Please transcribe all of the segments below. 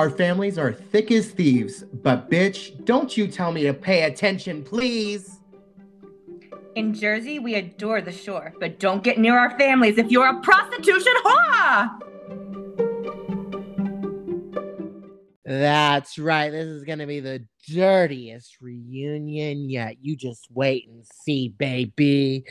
Our families are thick as thieves, but bitch, don't you tell me to pay attention, please. In Jersey, we adore the shore, but don't get near our families if you're a prostitution whore! That's right. This is going to be the dirtiest reunion yet. You just wait and see, baby.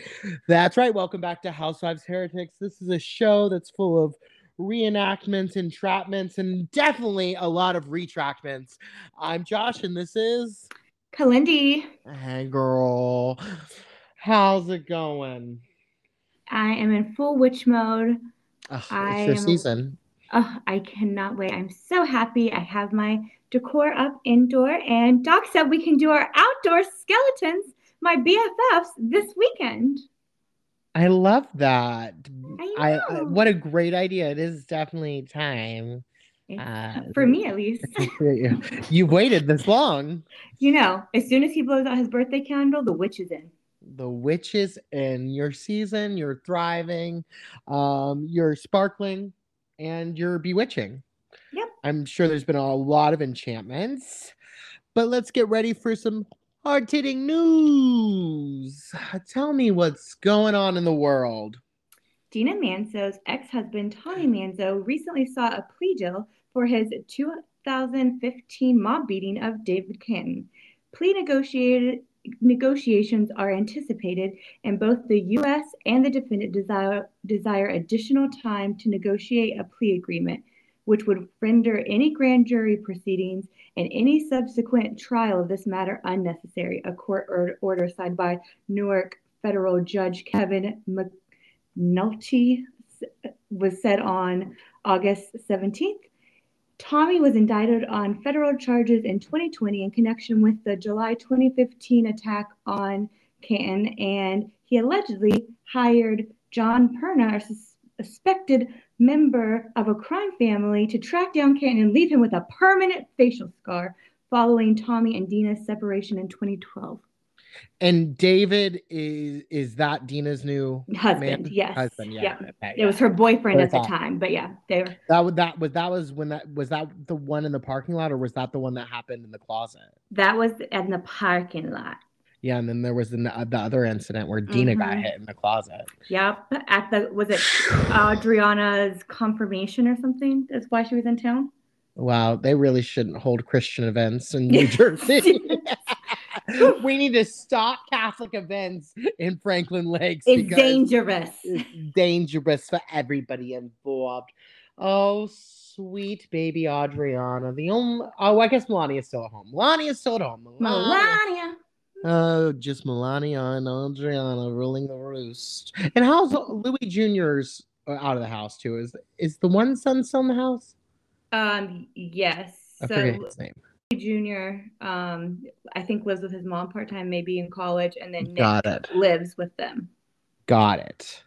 That's right. Welcome back to Housewives Heretics. This is a show that's full of reenactments, entrapments, and definitely a lot of retractments. I'm Josh, and this is Kalyndee. Hey, girl. How's it going? I am in full witch mode. Ugh, I it's your am- season. Oh, I cannot wait. I'm so happy. I have my decor up indoor, and Doc said we can do our outdoor skeletons, my BFFs, this weekend. I love that. I I, what a great idea. It is definitely time. Uh, For me, at least. you waited this long. you know, as soon as he blows out his birthday candle, the witch is in. The witch is in your season, you're thriving, um, you're sparkling, and you're bewitching. Yep. I'm sure there's been a lot of enchantments, but let's get ready for some hard hitting news. Tell me what's going on in the world. Dina Manzo's ex husband, Tommy Manzo, recently sought a plea deal for his 2015 mob beating of David Cantin. Plea negotiations are anticipated, and both the U.S. and the defendant desire, desire additional time to negotiate a plea agreement, which would render any grand jury proceedings and any subsequent trial of this matter unnecessary, a court or- order signed by Newark federal judge Kevin McNulty was said on August 17th. Tommy was indicted on federal charges in 2020 in connection with the July 2015 attack on Cantin, and he allegedly hired John Perna, suspected member of a crime family, to track down Cantin and leave him with a permanent facial scar following Tommy and Dina's separation in 2012. And David is is that Dina's new Husband, man? yes. Husband, yeah. Yeah. okay, It was her boyfriend at the time, but yeah, they were. That was that was that was when that was that the one in the parking lot or was that the one that happened in the closet? That was in the parking lot. Yeah, and then there was the, the other incident where Dina got Mhm. hit in the closet. Yep, at the was it Adriana's confirmation or something? That's why she was in town. Wow, they really shouldn't hold Christian events in New Jersey. we need to stop Catholic events in Franklin Lakes. It's dangerous. It's dangerous for everybody involved. Oh, sweet baby Adriana. The only oh, I guess Milania's still at home. Milania's still at home. Milania. Oh, just Milania and Audriana ruling the roost. And how's Louis Jr.'s out of the house too? Is is the one son still in the house? Um, yes. I So forget his name. Junior, um, I think lives with his mom part time, maybe in college, and then Nick Got it. lives with them. Got it.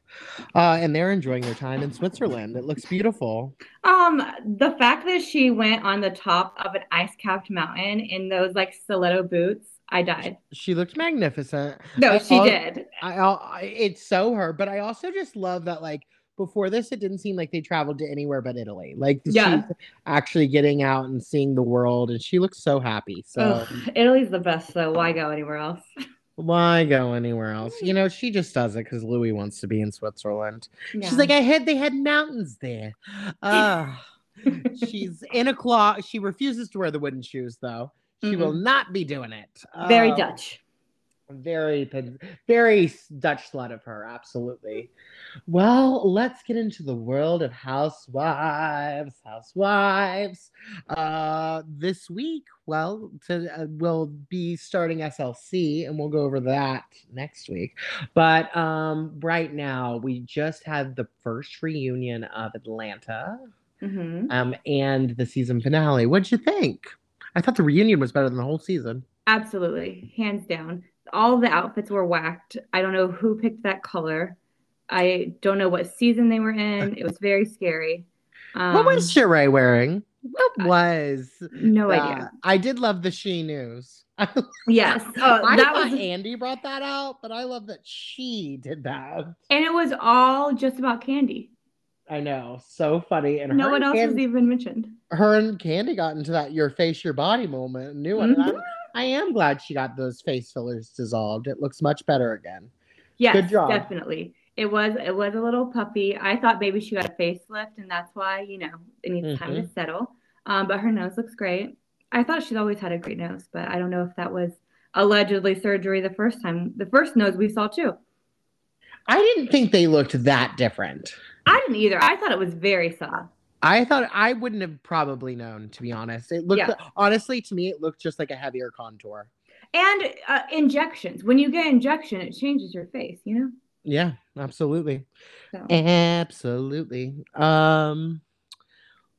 Uh, and they're enjoying their time in Switzerland. It looks beautiful. Um, the fact that she went on the top of an ice capped mountain in those like stiletto boots, I died. She looked magnificent. No, I she al- did. I, I it's so her, but I also just love that like before this, it didn't seem like they traveled to anywhere but Italy. Like Yeah. she's actually getting out and seeing the world, and she looks so happy. So Ugh, Italy's the best, though. Why go anywhere else? why go anywhere else? You know, she just does it because Louis wants to be in Switzerland. She's like, I heard they had mountains there. Ah. she's in a claw. She refuses to wear the wooden shoes, though. She will not be doing it. very Oh, Dutch. Very, very Dutch slut of her. Absolutely. Well, let's get into the world of housewives. Housewives. Uh, this week, well, to, uh, we'll be starting SLC, and we'll go over that next week. But um, right now, we just had the first reunion of Atlanta hmm um, and the season finale. What'd you think? I thought the reunion was better than the whole season. Absolutely, hands down. All the outfits were whacked. I don't know who picked that color. I don't know what season they were in. It was very scary. Um, what was Sheree wearing? What was? No uh, idea. I did love the she news. Yes. Oh, I that thought was, Andy brought that out, but I love that she did that. and it was all just about Kandi. I know, so funny. And No one else Kandi, was even mentioned. her and Kandi got into that "your face, your body" moment. New one. I'm- I am glad she got those face fillers dissolved. It looks much better again. Yes, Good job. definitely. It was it was a little puffy. I thought maybe she got a facelift, and that's why you know it needs time Mm-hmm. to settle. Um, but her nose looks great. I thought she's always had a great nose, but I don't know if that was allegedly surgery the first time. The first nose we saw too. I didn't think they looked that different. I didn't either. I thought it was very soft. I thought I wouldn't have probably known, to be honest. It looked Yeah. honestly to me, it looked just like a heavier contour. And uh, injections. When you get injection, it changes your face. You know. Yeah, absolutely. So. Absolutely. Um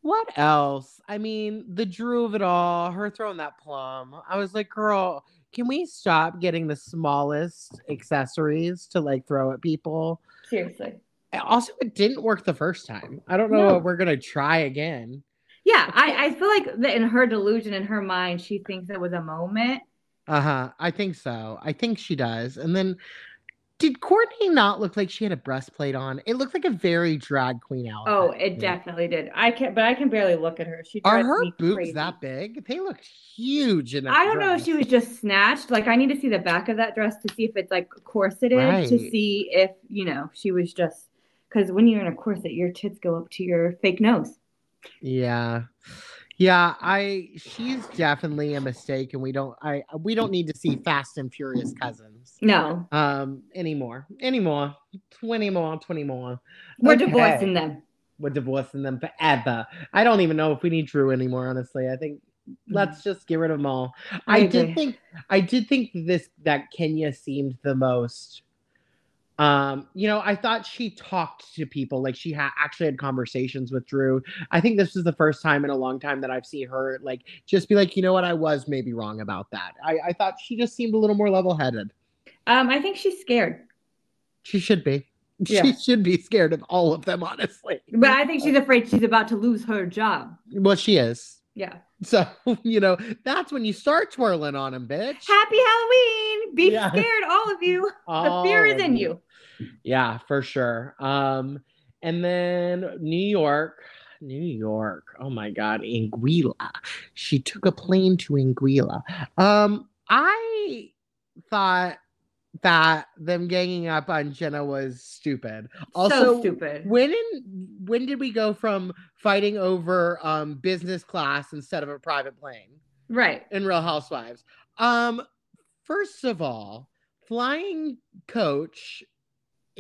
what else? I mean, the Drew of it all, her throwing that plum. I was like, girl, can we stop getting the smallest accessories to like throw at people? Seriously. Also, it didn't work the first time. I don't know No. what we're gonna try again. Yeah, I, I feel like that in her delusion, in her mind, she thinks it was a moment. Uh-huh. I think so. I think she does. And then did Courtney not look like she had a breastplate on? It looked like a very drag queen outfit. Oh, it definitely did. I can, but I can barely look at her. She Are her boobs crazy. that big? They look huge in that I don't know if she was just snatched. Like I need to see the back of that dress to see if it's like corseted to see if you know she was just because when you're in a corset, your tits go up to your fake nose. Yeah. Yeah, I she's definitely a mistake and we don't I we don't need to see Fast and Furious cousins No, um anymore. Anymore. 20 more, 20 more. we're Okay. divorcing them. We're divorcing them forever. I don't even know if we need Drew anymore, honestly. I think let's just get rid of them all. I, I did think I did think this that Kenya seemed the most um you know i thought she talked to people like she had actually had conversations with drew. I think this was the first time in a long time that i've seen her like just be like you know what? I was maybe wrong about that. I, I thought she just seemed a little more level-headed. Um, I think she's scared, she should be. Yeah. she should be scared of all of them honestly. But I think she's afraid she's about to lose her job. well she is. Yeah. so you know that's when you start twirling on him bitch Happy Halloween! Be Yeah. scared, all of you. The fear is in you. Yeah, for sure. Um, and then New York, New York. Oh my God, Anguilla. She took a plane to Anguilla. Um, I thought that them ganging up on Jenna was stupid. Also, so stupid. when in, when did we go from fighting over um business class instead of a private plane? Right. in Real Housewives. Um, first of all, flying coach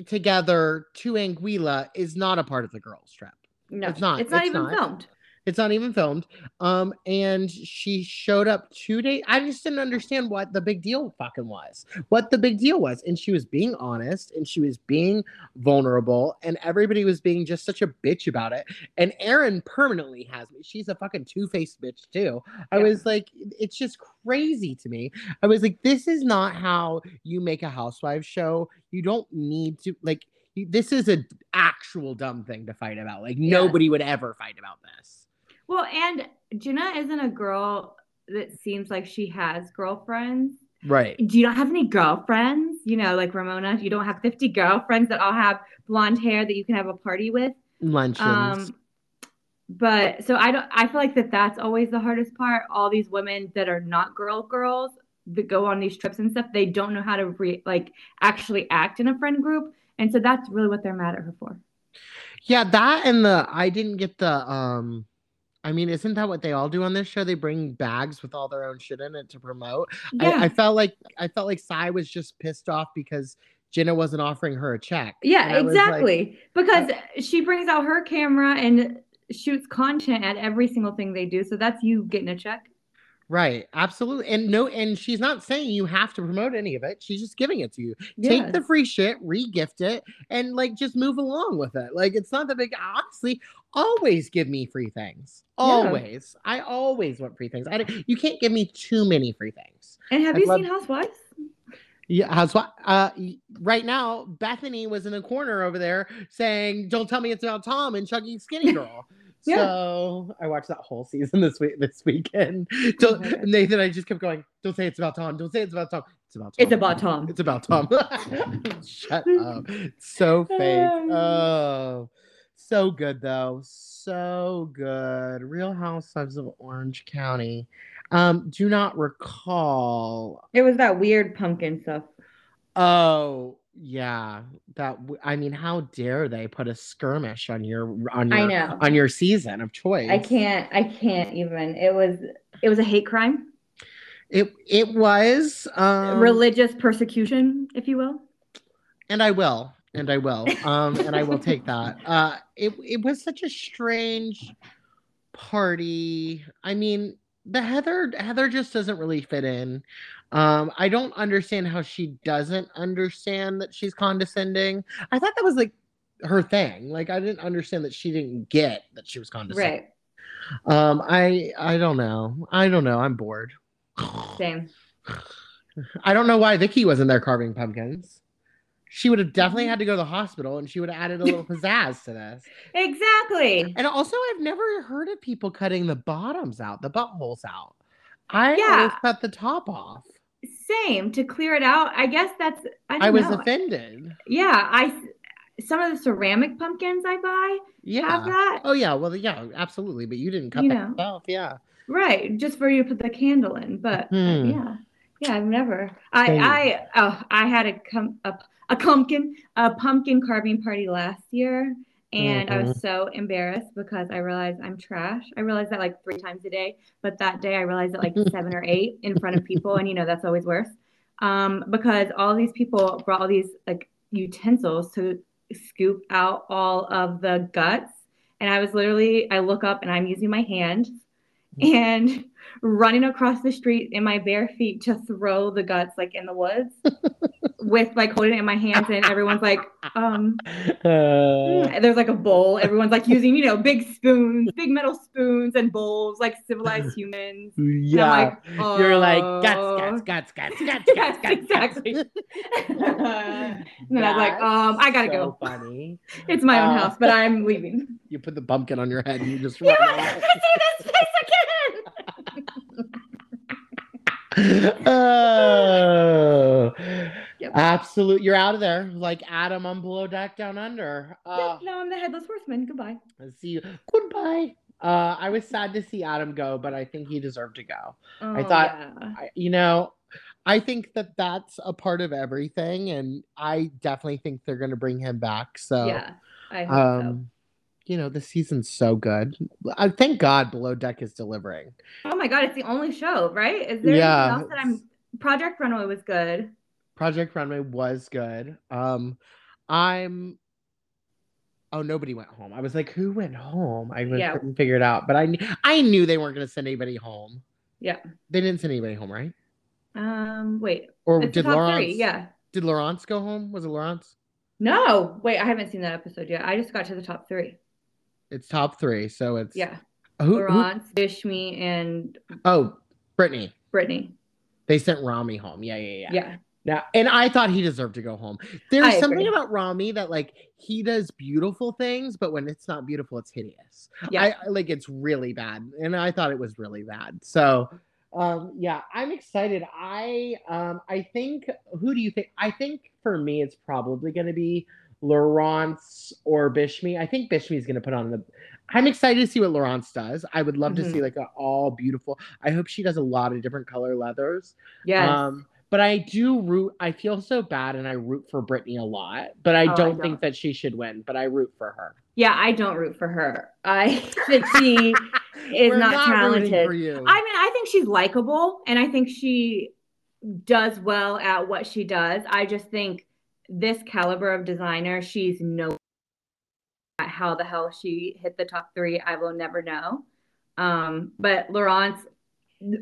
together to Anguilla is not a part of the girls' trip. No, It's not. It's not It's even not. filmed. It's not even filmed. Um, and she showed up two days. I just didn't understand what the big deal fucking was. What the big deal was. And she was being honest and she was being vulnerable, and everybody was being just such a bitch about it. And Erin permanently has me. She's a fucking two-faced bitch too. I Yeah. was like, it's just crazy to me. I was like, this is not how you make a housewives show. You don't need to like this is an actual dumb thing to fight about. Like Yeah. nobody would ever fight about this. Well, and Jenna isn't a girl that seems like she has girlfriends. Right. Do you not have any girlfriends? You know, like Ramona, you don't have 50 girlfriends that all have blonde hair that you can have a party with. Luncheons. Um, but so I don't, I feel like that that's always the hardest part. All these women that are not girl girls that go on these trips and stuff, they don't know how to re- like actually act in a friend group. And so that's really what they're mad at her for. yeah, that and the I didn't get the um I mean, isn't that what they all do on this show? They bring bags with all their own shit in it to promote. Yeah. I, I felt like I felt like Sai was just pissed off because Jenna wasn't offering her a check. Yeah, was like, exactly. because she brings out her camera and shoots content at every single thing they do. So that's you getting a check. right, absolutely. And no, and she's not saying you have to promote any of it. She's just giving it to you. Take the free shit, re-gift it, and like just move along with it. Like it's not that big. Honestly, always give me free things. Always. I always want free things. I don't- you can't give me too many free things. And have I'd you love- seen Housewives? Yeah, what? Uh, right now, Bethany was in the corner over there saying, "Don't tell me it's about Tom and Chucky Skinny Girl." Yeah. So I watched that whole season this week. This weekend, Don't- my Nathan, I just kept going. Don't say it's about Tom. Don't say it's about Tom. It's about Tom. It's about Tom. It's about Tom. Shut up. So fake. Oh, So good though. So good. Real Housewives of Orange County. Um, do not recall. It was that weird pumpkin stuff. Oh, yeah. That I mean, how dare they put a skirmish on your on your I know. on your season of choice? I can't. I can't even. It was. It was a hate crime, It it was um religious persecution, if you will. and I will, and I will, um, and I will take that. Uh, it it was such a strange party. I mean, the Heather Heather just doesn't really fit in. Um, I don't understand how she doesn't understand that she's condescending. I thought that was like her thing. Like I didn't understand that she didn't get that she was condescending. Right. Um, I I don't know. I don't know. I'm bored. Same. I don't know why Vicki wasn't there carving pumpkins. She would have Mm-hmm. definitely had to go to the hospital and she would have added a little pizzazz to this. Exactly. And also, I've never heard of people cutting the bottoms out, the buttholes out. I Yeah. always cut the top off. Same. To clear it out, I guess that's. I, I was know. offended. Yeah, I. Some of the ceramic pumpkins I buy Yeah. have that. Oh yeah. Well, yeah, absolutely. But you didn't cut You that know. yourself. Yeah. Right, just for you to put the candle in. But uh, yeah, yeah, I've never. I Same. I oh I had a cum a, a pumpkin a pumpkin carving party last year, and I Mm-hmm. was so embarrassed because I realized I'm trash. I realized that like three times a day, but that day I realized it like seven or eight in front of people, and you know that's always worse. Um, because all these people brought all these like utensils to scoop out all of the guts, and I was literally I look up and I'm using my hand and running across the street in my bare feet to throw the guts like in the woods with like holding it in my hands and everyone's like um Uh, there's like a bowl everyone's like using you know big spoons big metal spoons and bowls like civilized humans yeah. I'm like, You're like "Oh." guts, guts, guts, guts, guts, Yes, guts, guts, exactly. guts. and then I was like, um, I gotta so go. Funny. It's my own Uh, house, but I'm leaving. You put the pumpkin on your head and you just You run never off. see this face again. oh, Yep. absolute. You're out of there, like Adam on Below Deck Down Under. Uh, no, I'm the headless horseman. Goodbye. see you. Goodbye. Uh, I was sad to see Adam go, but I think he deserved to go. Oh, thought- yeah. I, you know, I think that that's a part of everything, and I definitely think they're going to bring him back. So, yeah, I hope um, you know, the season's so good. I thank God Below Deck is delivering. Oh my god, it's the only show, right? Is there Yeah, else that I'm? Project Runway was good. Project Runway was good. Um, I'm. Oh, nobody went home. I was like, who went home? I was- Yeah. couldn't figure it out, but I I knew they weren't going to send anybody home. Yeah. They didn't send anybody home, right? Um, wait, Or it's did Laurence? Three. Yeah. Did Laurence go home? Was it Laurence? No, wait, I haven't seen that episode yet. I just got to the top three. It's top three, so it's Yeah, Who, who- Laurence, Bishme, and Oh, Brittany. Brittany. They sent Rami home. Yeah, yeah, yeah. Yeah, Now, and I thought he deserved to go home. There's I something agree. about Rami that like he does beautiful things, but when it's not beautiful, it's hideous. Yeah. I, I like it's really bad, and I thought it was really bad. So, um, yeah, I'm excited. I um, I think who do you think? I think for me, it's probably going to be Laurence or Bishme. I think Bishme is going to put on the. I'm excited to see what Laurence does. I would love to Mhm. see like a all beautiful. I hope she does a lot of different color leathers. Yeah. Um, but I do root. I feel so bad, and I root for Brittany a lot. But I Oh, don't don't. think that she should win. But I root for her. yeah, I don't root for her. I think she is We're not, rooting talented. for you. I mean, I think she's likable and I think she does well at what she does. I just think this caliber of designer, she's no how the hell she hit the top three, I will never know. Um, but Laurence,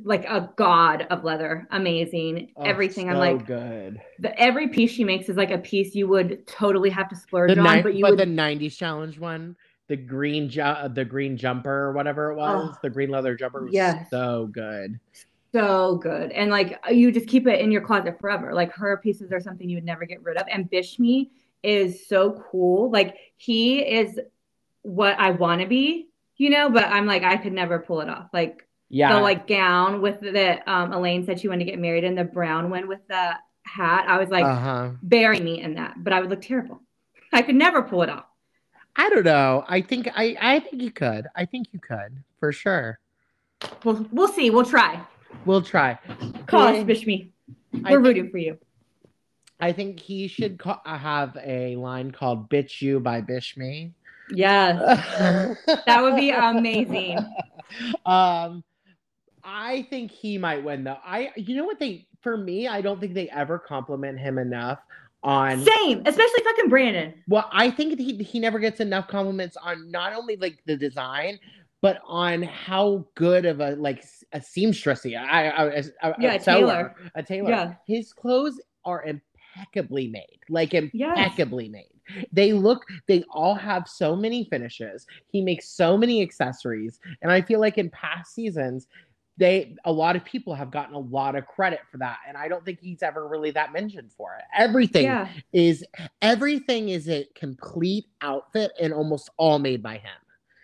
like a god of leather, amazing. Oh, Everything. I'm like good. the every piece she makes is like a piece you would totally have to splurge The on, ni- but you but would the '90s challenge one, the green ju- the green jumper or whatever it was, Oh, the green leather jumper was yes. so good. So good and like you just keep it in your closet forever like her pieces are something you would never get rid of and Bishme is so cool like he is what i want to be you know but i'm like i could never pull it off like Yeah, the like gown with the um elaine said she wanted to get married in the brown one with the hat i was like uh huh. bury me in that but i would look terrible i could never pull it off I don't know. I think I I think you could. I think you could for sure. We'll we'll see. We'll try. We'll try. Call us, Yeah. Bishme. We're think- rooting for you. I think he should ca- have a line called "Bitch You" by Bish Me. Yes. that That would be amazing. Um, I think he might win though. I, you know what they, for me, I don't think they ever compliment him enough on. Same, especially fucking Brandon. Well, I think he he never gets enough compliments on not only like the design, but on how good of a like a seamstress he. I, I, a, a, Yeah, a sewer, tailor. a tailor. Yeah. His clothes are impeccably made, like Yes. impeccably made. They look, they all have so many finishes. He makes so many accessories, and I feel like in past seasons. They a lot of people have gotten a lot of credit for that, and I don't think he's ever really that mentioned for it. Everything Yeah. is everything is a complete outfit and almost all made by him.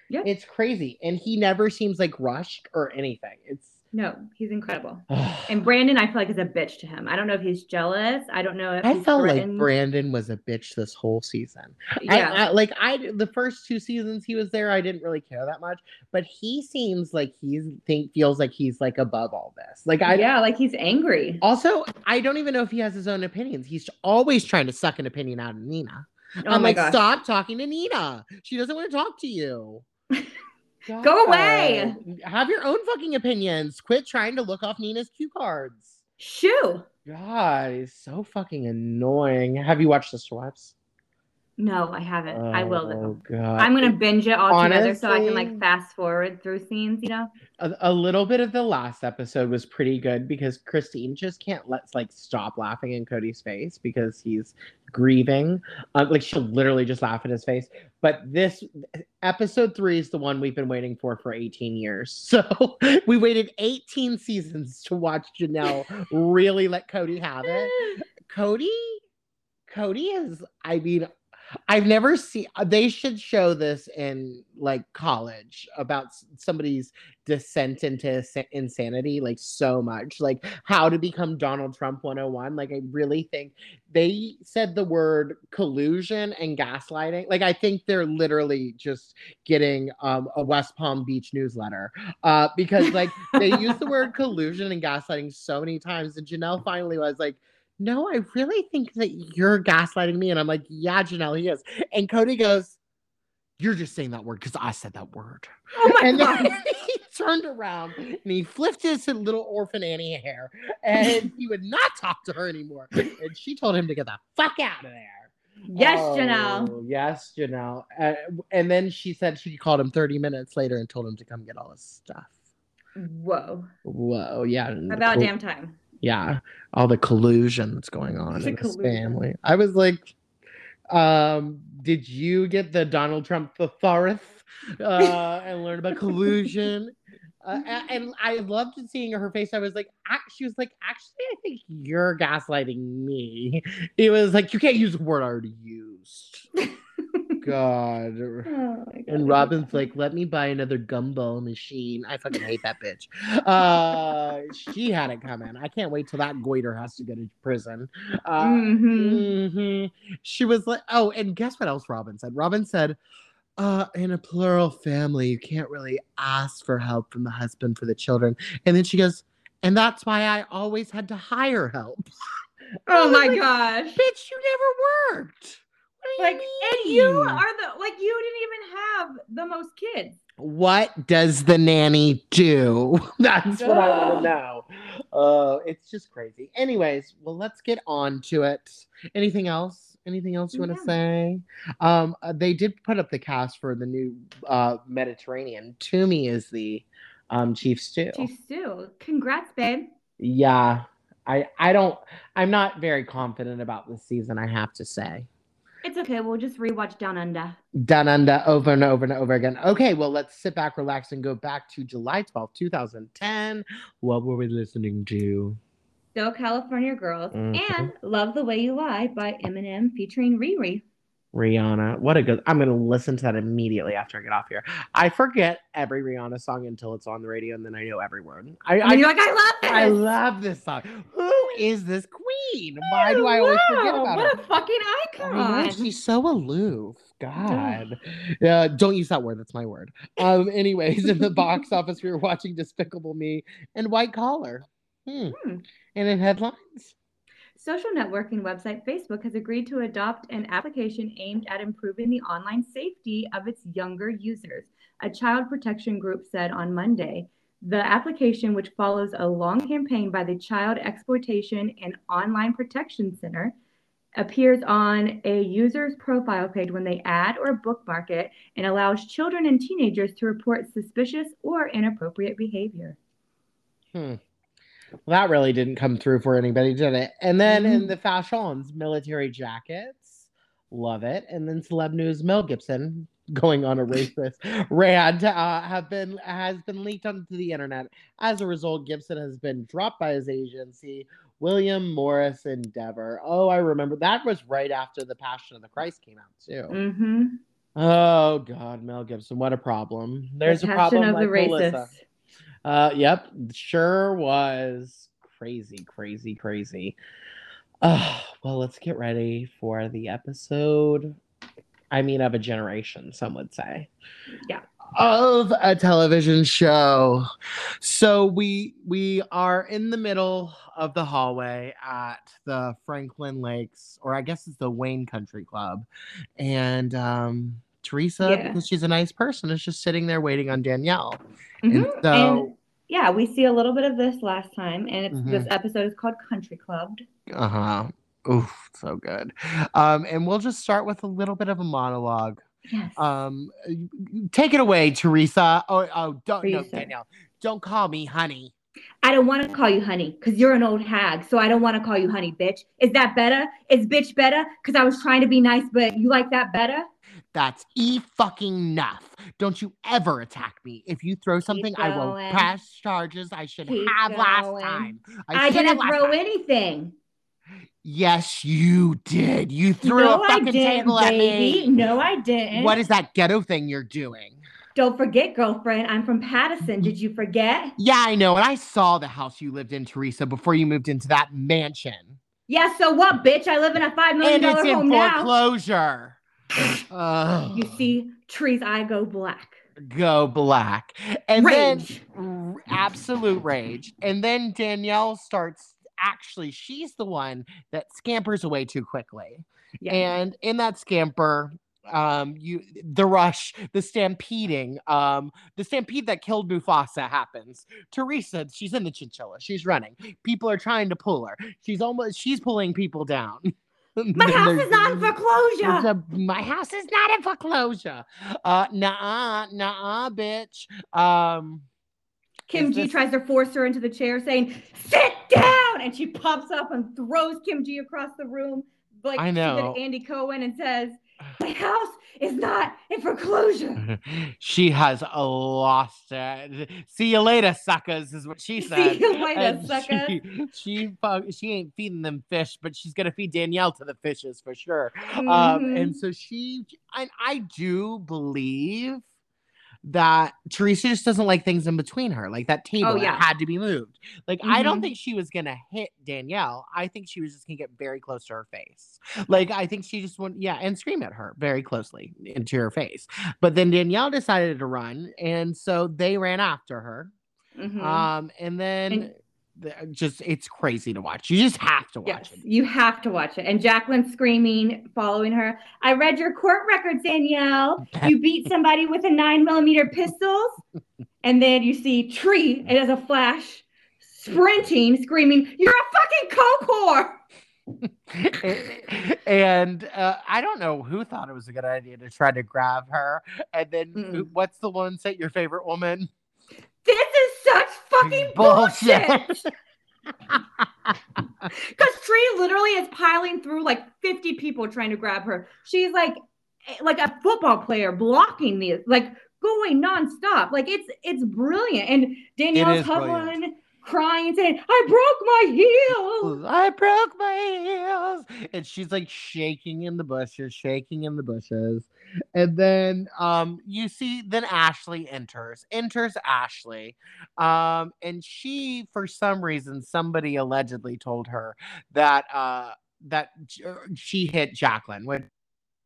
Yeah. It's crazy. And he never seems like rushed or anything. It's No, he's incredible. And Brandon, I feel like is a bitch to him. I don't know if he's jealous. I don't know if he's felt like. Brandon was a bitch this whole season. Yeah. I, like I the first two seasons he was there, I didn't really care that much. But he seems like he's think feels like he's like above all this. Like I yeah, like he's angry. also I don't even know if he has his own opinions. He's always trying to suck an opinion out of Nina. Oh I'm like, gosh. stop talking to Nina. She doesn't want to talk to you. Go away. Have your own fucking opinions. Quit trying to look off Nina's cue cards. Shoo. God, he's so fucking annoying. Have you watched Sister Wives? No, I haven't. I will Oh, though. God. I'm gonna binge it all together so I can like fast forward through scenes, you know? a, a little bit of the last episode was pretty good because Christine just can't let's like stop laughing in Kody's face because he's grieving. Uh, like she'll literally just laugh in his face. But this episode three is the one we've been waiting for for 18 years. So we waited 18 seasons to watch Janelle really let Kody have it. Kody, Kody is, I mean, I've never seen, they should show this in like college about somebody's descent into insanity, like so much, like how to become Donald Trump 101. Like, I really think they said the word collusion and gaslighting. Like, I think they're literally just getting um, a West Palm Beach newsletter uh, because, like, they use the word collusion and gaslighting so many times. And Janelle finally was like, no, I really think that you're gaslighting me. And I'm like, yeah, Janelle, he is. And Kody goes, you're just saying that word because I said that word. Oh my and god. he turned around and he flipped his little orphan Annie hair and he would not talk to her anymore. And she told him to get the fuck out of there. Yes, Janelle. Oh, Yes, Janelle. Uh, and then she said she called him 30 minutes later and told him to come get all his stuff. Whoa. Whoa, yeah. About col- damn time. Yeah all the collusion that's going on The in this family. I was like um did you get the donald trump thesaurus uh and learn about collusion? Uh, and i loved seeing her face. I was like she was like actually i think you're gaslighting me. It was like you can't use a word i already used god Oh God. and Robyn's like, let me buy another gumball machine. I fucking hate that bitch. Uh, she had it coming. I can't wait till that goiter has to go to prison. Uh, Mhm. mhm. She was like, oh, and guess what else Robyn said? Robyn said, uh, in a plural family, you can't really ask for help from the husband for the children. And then she goes, and that's why I always had to hire help. Oh my Like, gosh. Bitch, you never worked. Like, and you are the like you didn't even have the most kids. What does the nanny do? That's what I want to know. Uh, it's just crazy. Anyways, well, let's get on to it. Anything else? Anything else you want to Yeah. say? Um, uh, they did put up the cast for the new uh, Mediterranean. Tumi is the um, chief stew. Chief stew Congrats, babe. Yeah, I I don't. I'm not very confident about this season. I have to say. It's okay. We'll just rewatch Down Under. done under over and over and over again. Okay, well, let's sit back, relax, and go back to July 12th, 2010. What were we listening to? Still California Girls Mhm. and Love the Way You Lie by Eminem featuring Riri. Rihanna. What a good. I'm going to listen to that immediately after I get off here. I forget every Rihanna song until it's on the radio and then I know every word. I, I, you're like, I love this. I love this song. Who is this queen? Why do I always forget about what her? a fucking I icon. she's so aloof. God. Yeah, don't use that word. That's my word. Um, anyways, in the box office, we were watching Despicable Me and White Collar. Hmm. Hmm. And in headlines. Social networking website Facebook has agreed to adopt an application aimed at improving the online safety of its younger users, a child protection group said on Monday. The application, which follows a long campaign by the Child Exploitation and Online Protection Center, appears on a user's profile page when they add or bookmark it and allows children and teenagers to report suspicious or inappropriate behavior. Hmm. Well, that really didn't come through for anybody, did it? And then in Mhm. the fashions, military jackets, love it. And then celeb news, Mel Gibson going on a racist rant uh, have been has been leaked onto the internet. As a result, Gibson has been dropped by his agency, William Morris Endeavor. Oh, I remember that was right after the Passion of the Christ came out too. Mm-hmm. Oh God, Mel Gibson, what a problem! There's a Passion problem of the like Melissa. Uh, yep, sure was crazy, crazy, crazy. Uh, well, let's get ready for the episode. I mean, of a generation, some would say. Yeah. Of a television show. So we we are in the middle of the hallway at the Franklin Lakes, or I guess it's the Wayne Country Club, and um, Teresa, Yeah. because she's a nice person, is just sitting there waiting on Danielle. And Mhm. so And yeah, we see a little bit of this last time, and it's Mhm. this episode is called Country Clubbed. Uh huh. Oof, so good. Um, and we'll just start with a little bit of a monologue. Yes. Um, take it away, Teresa. Oh, oh, don't no, Danielle. Don't call me honey. I don't want to call you honey because you're an old hag, so I don't want to call you honey, bitch. Is that better? Is bitch better? Because I was trying to be nice, but you like that better? That's e fucking enough. Don't you ever attack me. If you throw something, I will going. press charges I should Keep have last time. I, have didn't throw time. anything. Yes, you did. You threw no, a I fucking table at baby. me. No, I didn't. What is that ghetto thing you're doing? Don't forget, girlfriend. I'm from Paterson. Did you forget? Yeah, I know. And I saw the house you lived in, Teresa, before you moved into that mansion. Yeah. So what, bitch? I live in a five million And it's in home now. Ugh. You see, trees, I go black. go black. And Rage. then r- absolute rage. And then Danielle starts actually, she's the one that scampers away too quickly. Yeah. And in that scamper, um, you the rush, the stampeding, um, the stampede that killed Mufasa happens. Teresa, she's in the chinchilla, she's running. People are trying to pull her. She's almost she's pulling people down. My house is not in foreclosure. a- my house is not in foreclosure. Uh, nah, nah, bitch. Um, Kim G this- tries to force her into the chair, saying, "Sit down," and she pops up and throws Kim G across the room, like I know. Andy Cohen, and says, "My house is not in foreclosure." she has lost it. See you later, suckers, is what she said. See you later, And sucker. She, she, she ain't feeding them fish, but she's gonna feed Danielle to the fishes for sure. Um, Mhm. and so she, and I do believe that Teresa just doesn't like things in between her, like that table Oh, that yeah. had to be moved. Like I don't Mhm. think she was gonna hit Danielle. I think she was just gonna get very close to her face. Like I think she just went, yeah, and scream at her very closely into her face. But then Danielle decided to run, and so they ran after her. Mhm. Um, and then. And- just it's crazy to watch. You just have to watch Yes, it. you have to watch it. And Jacqueline screaming, following her. I read your court records, Danielle. You beat somebody with a nine millimeter pistols. And then you see Tree, it has a flash, sprinting, screaming, You're a fucking coke whore. and uh, I don't know who thought it was a good idea to try to grab her. And then Mm-mm. what's the one say your favorite woman? This is such fucking bullshit. Because Tree literally is piling through like 50 people trying to grab her. She's like eh, like a football player blocking these, like going nonstop. Like it's it's brilliant. And Danielle's hovering, crying, saying, I broke my heel. I broke my heels. And she's like shaking in the bushes, shaking in the bushes. And then um you see then Ashley enters. Enters Ashley. Um and she for some reason somebody allegedly told her that uh that she hit Jacqueline, which I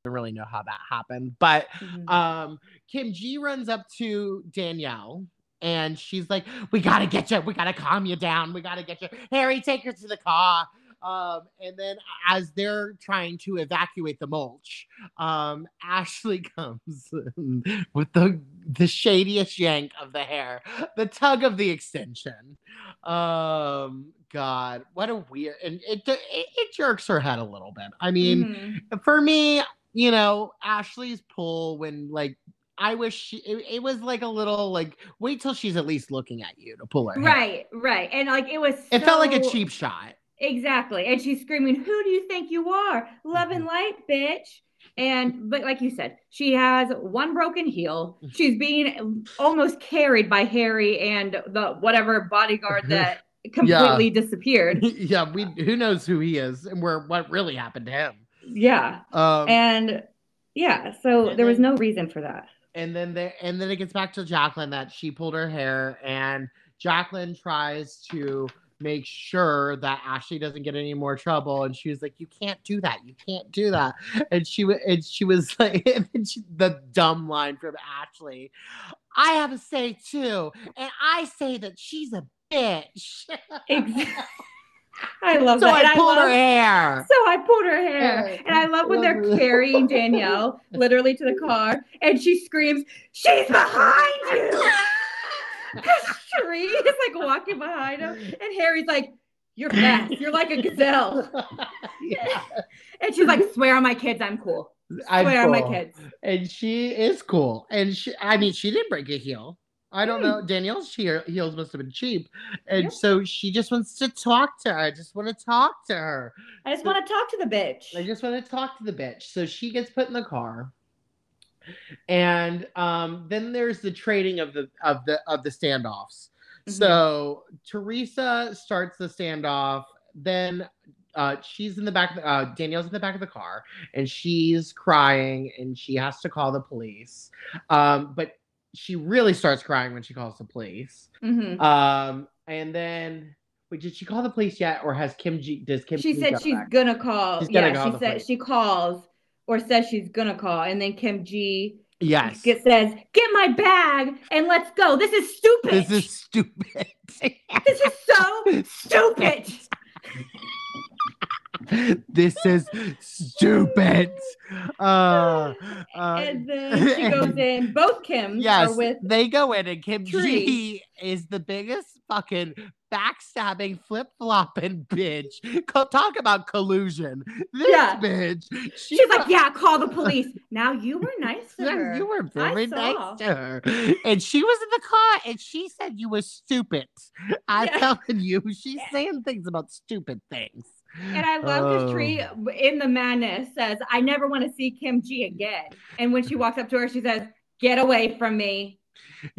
don't really know how that happened. But Mhm. um Kim G runs up to Danielle and she's like, We gotta get you, we gotta calm you down, we gotta get you. Harry, take her to the car. Um, and then as they're trying to evacuate the mulch, um, Ashley comes with the the shadiest yank of the hair, the tug of the extension. Um, God, what a weird and it it, it jerks her head a little bit. I mean, Mhm. for me, you know, Ashley's pull when like I wish she, it, it was like a little like wait till she's at least looking at you to pull her. hair. Right, right. And like it was It felt like a cheap shot. Exactly. And she's screaming, Who do you think you are? Love Mm-hmm. and light, bitch. And but like you said, she has one broken heel. Mm-hmm. She's being almost carried by Harry and the whatever bodyguard that completely disappeared. yeah, we who knows who he is and where what really happened to him. Yeah. Um, And yeah, so And there was then- no reason for that. and then there and then it gets back to Jacqueline that she pulled her hair and Jacqueline tries to make sure that Ashley doesn't get any more trouble and she was like you can't do that you can't do that and she and she was like she, the dumb line from Ashley I have a say too and I say that she's a bitch I love so that. I pulled love- her hair So I pulled her hair. Yeah. And I love when they're carrying Danielle literally to the car and she screams, She's behind you. Tree is like walking behind him. And Harry's like, You're fast. You're like a gazelle. Yeah. And she's like, Swear on my kids, I'm cool. I'm Swear on my kids. and she is cool. And she, I mean, she didn't break a heel. I don't Hmm. know. Danielle's heels must have been cheap, and so she just wants to talk to her. I just want to talk to her. I just want to talk to the bitch. I just want to talk to the bitch. So she gets put in the car, and um, then there's the trading of the of the of the standoffs. Mhm. So Teresa starts the standoff. Then uh, she's in the back. Of the, uh, Danielle's in the back of the car, and she's crying, and she has to call the police. Um, but she really starts crying when she calls the police. Mhm. Um, and then, wait, did she call the police yet, or has Kim G? Does Kim? She G said she's back? gonna call. She's gonna yeah, call she said police. she calls or says she's gonna call, and then Kim G Yes. get, says, "Get my bag and let's go. This is stupid. This is stupid. This is so stupid." this is stupid. Uh, uh, and then she goes in. Both Kims yes, are with. they go in, and Kim G is the biggest fucking backstabbing, flip flopping bitch. Co- Talk about collusion. This Yeah. bitch. she She's like, "Yeah, call the police." Now you were nice to Yeah, her. you were very nice to her. And she was in the car and she said you were stupid. I'm Yeah. telling you, she's saying things about stupid things. And I love Oh. Tree in the madness says, "I never want to see Kim G again." And when she walks up to her, she says, "Get away from me."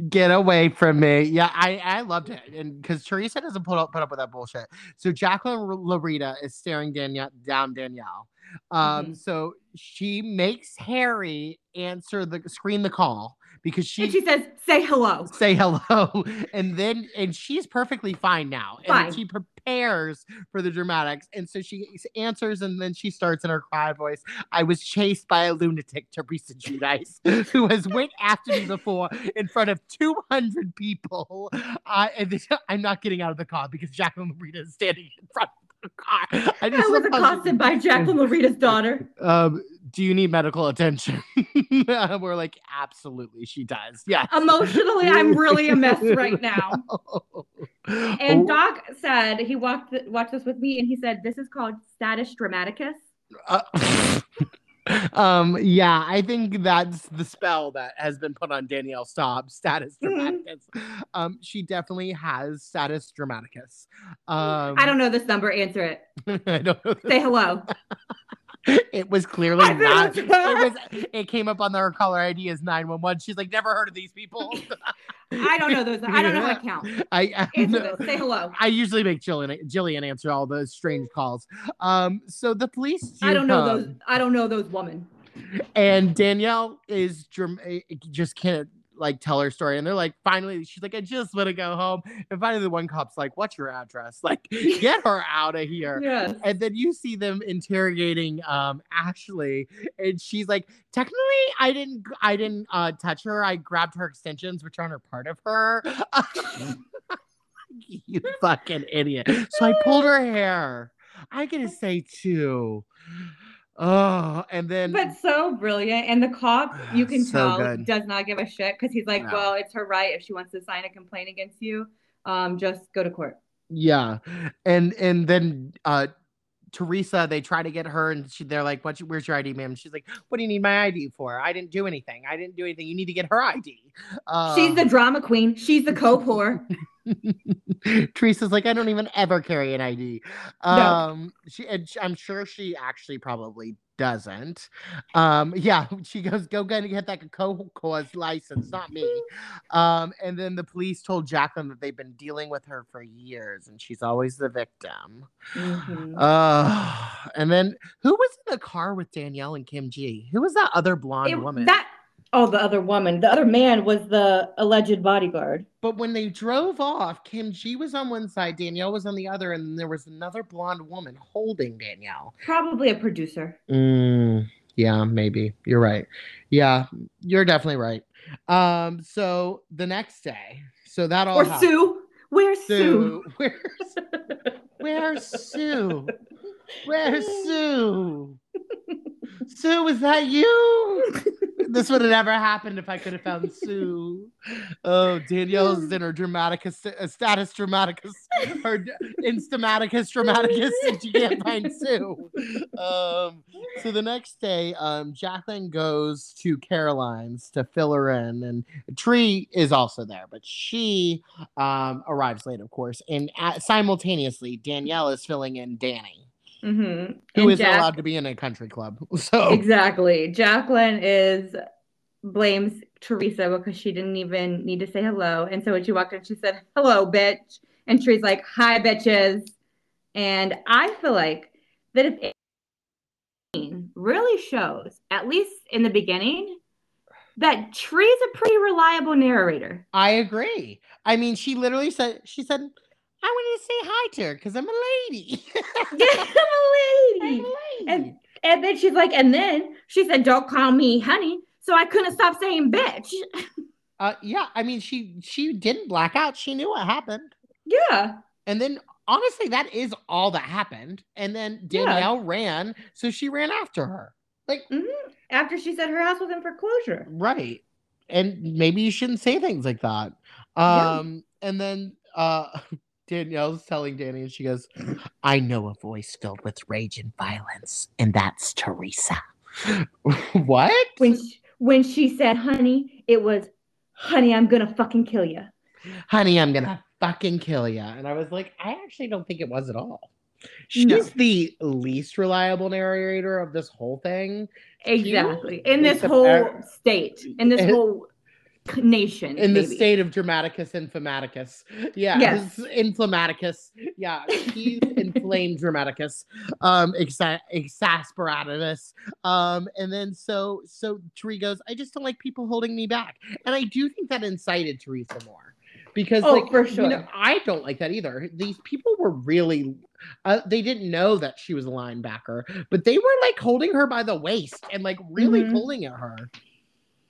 Get away from me. Yeah, I, I loved it. And because Teresa doesn't put up put up with that bullshit. So Jacqueline Laurita is staring Danielle down Danielle. Um, Mhm. so she makes Harry answer the screen the call because she, and she says, "Say hello." say hello and then and she's perfectly fine now and Fine. she prepares for the dramatics and so she answers and then she starts in her cry voice i was chased by a lunatic teresa Giudice who has went after me before in front of 200 people uh, and this, i'm not getting out of the car because jacqueline Rita is standing in front of i was love how she- accosted by Jacqueline Laurita's daughter. um, do you need medical attention? We're like absolutely she does. Yeah. Emotionally, I'm really a mess right now. And Oh, Doc said he walked watched this with me, and he said this is called status dramaticus. uh, um, yeah, I think that's the spell that has been put on Danielle Staub, status Mhm. dramaticus. Um, she definitely has status dramaticus. Um, I don't know this number. Answer it. I don't. Say hello. it was clearly not. It was. It came up on her caller ID as nine one one. She's like, never heard of these people. I don't know those. I don't know how to count. I, I this. Say hello. I usually make Jillian Jillian answer all those strange calls. Um, so the police. I don't know those. I don't know those women. And Danielle is eh, just can't like tell her story, and they're like, finally, she's like, I just want to go home. And finally, the one cop's like, "What's your address? Like, get her out of here." Yes. And then you see them interrogating um Ashley, and she's like, "Technically, I didn't, I didn't uh touch her. I grabbed her extensions, which aren't a part of her." you fucking idiot! So I pulled her hair. I gotta say too. Oh, and then But so brilliant. And the cop, you can So tell, good. does not give a shit because he's like, No. well, it's her right. If she wants to sign a complaint against you, um, just go to court. Yeah, and and then uh Teresa, they try to get her, and she, they're like, "What? Where's your ID, ma'am?" She's like, "What do you need my ID for? I didn't do anything. I didn't do anything. You need to get her ID." Uh, She's the drama queen. She's the cope whore. Teresa's like, "I don't even ever carry an ID." Um, she, and I'm sure she actually probably doesn't. Um, yeah, she goes, "Go get get that co-cause license, not me." Um, and then the police told Jacqueline that they've been dealing with her for years, and she's always the victim. Mhm. Uh, and then who was in the car with Danielle and Kim G? Who was that other blonde It- woman? That oh, the other woman. The other man was the alleged bodyguard. but when they drove off, Kim G was on one side, Danielle was on the other, and there was another blonde woman holding Danielle. Probably a producer. Mm, yeah, maybe. You're right. Yeah, you're definitely right. Um, so the next day, so that all or happened. Sue. Where's Sue? Sue. Where's Where's Sue? Where's Sue? Sue, was that you? This would have never happened if I could have found Sue. Oh, Danielle's in her dramaticus, uh, status dramaticus, her d- instamaticus dramaticus, and she can't find Sue. Um, so the next day, um, Jacqueline goes to Caroline's to fill her in, and Tree is also there, but she um, arrives late, of course, and at, simultaneously, Danielle is filling in Danny, Mm-hmm. who is allowed to be in a country club. So Exactly. Jacqueline is blames Teresa because she didn't even need to say hello. And so when she walked in, she said, Hello, bitch. And like, Hi, bitches. And I feel like that if it really shows, at least in the beginning, that Tree's a pretty reliable narrator. I agree. I mean, she literally said, she said, I wanted to say hi to her because I'm a lady. Yeah, I'm a lady. I'm a lady. And and then she's like, and then she said, Don't call me honey. So I couldn't stop saying bitch. uh, yeah, I mean, she she didn't black out. She knew what happened. Yeah. And then honestly, that is all that happened. And then Yeah. Danielle ran, so she ran after her. Like, Mhm. After she said her house was in foreclosure. right. And maybe you shouldn't say things like that. Yeah. Um, and then uh Danielle's telling Danny, and she goes, I know a voice filled with rage and violence, and that's Teresa. what? When she, when she said honey, it was honey, I'm gonna fucking kill you. honey, I'm gonna fucking kill you. And I was like, I actually don't think it was at all. She's No. the least reliable narrator of this whole thing. Exactly. In this whole state, in this whole nation. In the state of Dramaticus Inflamaticus. Yeah. Yes. Inflamaticus. Yeah. He's inflamed Dramaticus. Um, exa- exasperatus. Um, and then so so Tari goes, I just don't like people holding me back. And I do think that incited Teresa more. Because Oh, like for you know. I don't like that either. These people were really uh, they didn't know that she was a linebacker, but they were like holding her by the waist and like really Mhm. pulling at her.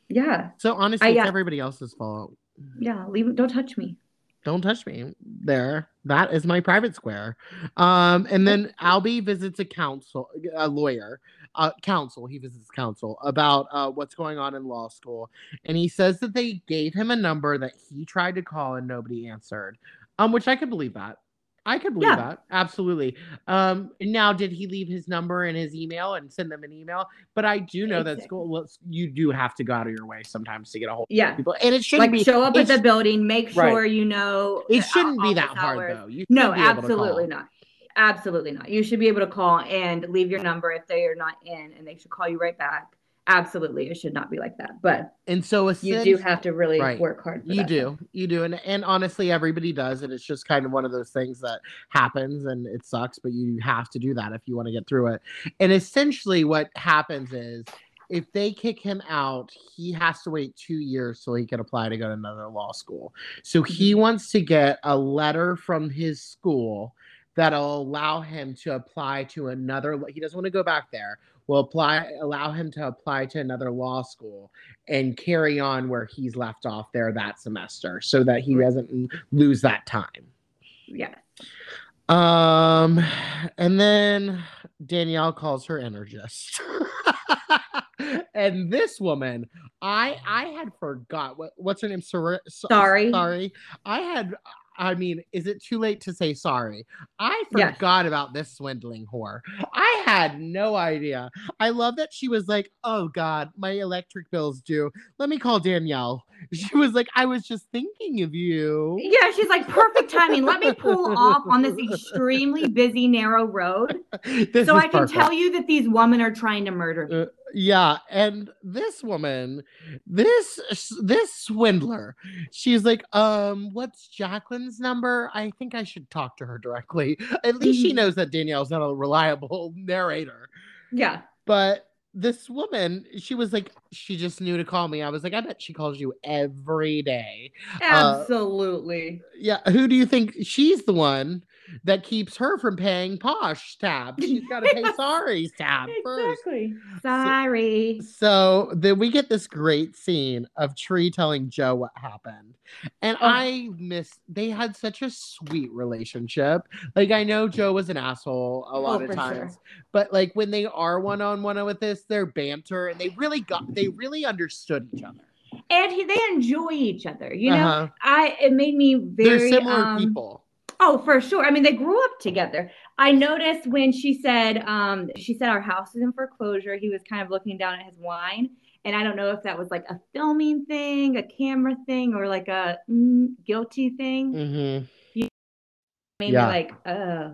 Yeah. So honestly, I- it's yeah. everybody else's fault. Yeah. Leave don't touch me. Don't touch me there. That is my private square. Um, and then Albie visits a counsel, a lawyer, uh, counsel. He visits counsel about uh, what's going on in law school, and he says that they gave him a number that he tried to call and nobody answered. Um, which I could believe that. I could believe Yeah. that absolutely. Um, now did he leave his number and his email and send them an email? But I do know that school, well, you do have to go out of your way sometimes to get a hold Yeah. of people, and it shouldn't Like be show up at the building, make Right. sure you know it shouldn't be that hard hours. though. You No, should be able to absolutely not. Absolutely not. You should be able to call and leave your number if they are not in, and they should call you right back. Absolutely, it should not be like that. But And so you do have to really Right. work hard. For You that do, you do, and and honestly, everybody does, and it's just kind of one of those things that happens, and it sucks, but you have to do that if you want to get through it. And essentially, what happens is, if they kick him out, he has to wait two years so he can apply to go to another law school. So he mm-hmm. wants to get a letter from his school that'll allow him to apply to another. He doesn't want to go back there. Will apply, allow him to apply to another law school and carry on where he's left off there that semester so that he doesn't lose that time. Yeah. Um and then Danielle calls her energist. and this woman, I I had forgot what what's her name? Sor- Sorry. Sorry. I had I mean, is it too late to say sorry? I Yes. forgot about this swindling whore. I had no idea. I love that she was like, "Oh God, my electric bill's due. Let me call Danielle." She was like, "I was just thinking of you." Yeah, she's like perfect timing. Let me pull off on this extremely busy, narrow road This so I can perfect. tell you that these women are trying to murder me. Uh, yeah, and this woman, this this swindler, she's like, um, what's Jacqueline's number? I think I should talk to her directly. At least she Mhm. knows that Danielle's not a reliable narrator. Yeah. But this woman, she was like, she just knew to call me. I was like, I bet she calls you every day. Uh, Absolutely. Yeah, who do you think she's the one that keeps her from paying Posh tab? She's got to pay Sorry's tab first. exactly. Sorry. So then we get this great scene of Tree telling Joe what happened. And Oh. I miss they had such a sweet relationship. Like I know Joe was an asshole a lot Oh, of for sure. times. But like when they are one on one with this, their banter and they really got they really understood each other. And he, they enjoy each other. You know, Uh-huh. I it made me very They're similar um, people. Oh, for sure. I mean, they grew up together. I noticed when she said, um, she said our house is in foreclosure. He was kind of looking down at his wine, and I don't know if that was like a filming thing, a camera thing, or like a mm, guilty thing. hmm Maybe Yeah. like, uh,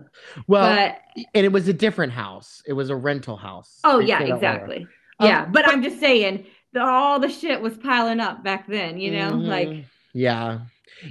Well, but and it was a different house. It was a rental house. oh yeah, say that later. exactly. Um, yeah, but I'm just saying, the, all the shit was piling up back then. You know, like Mhm. yeah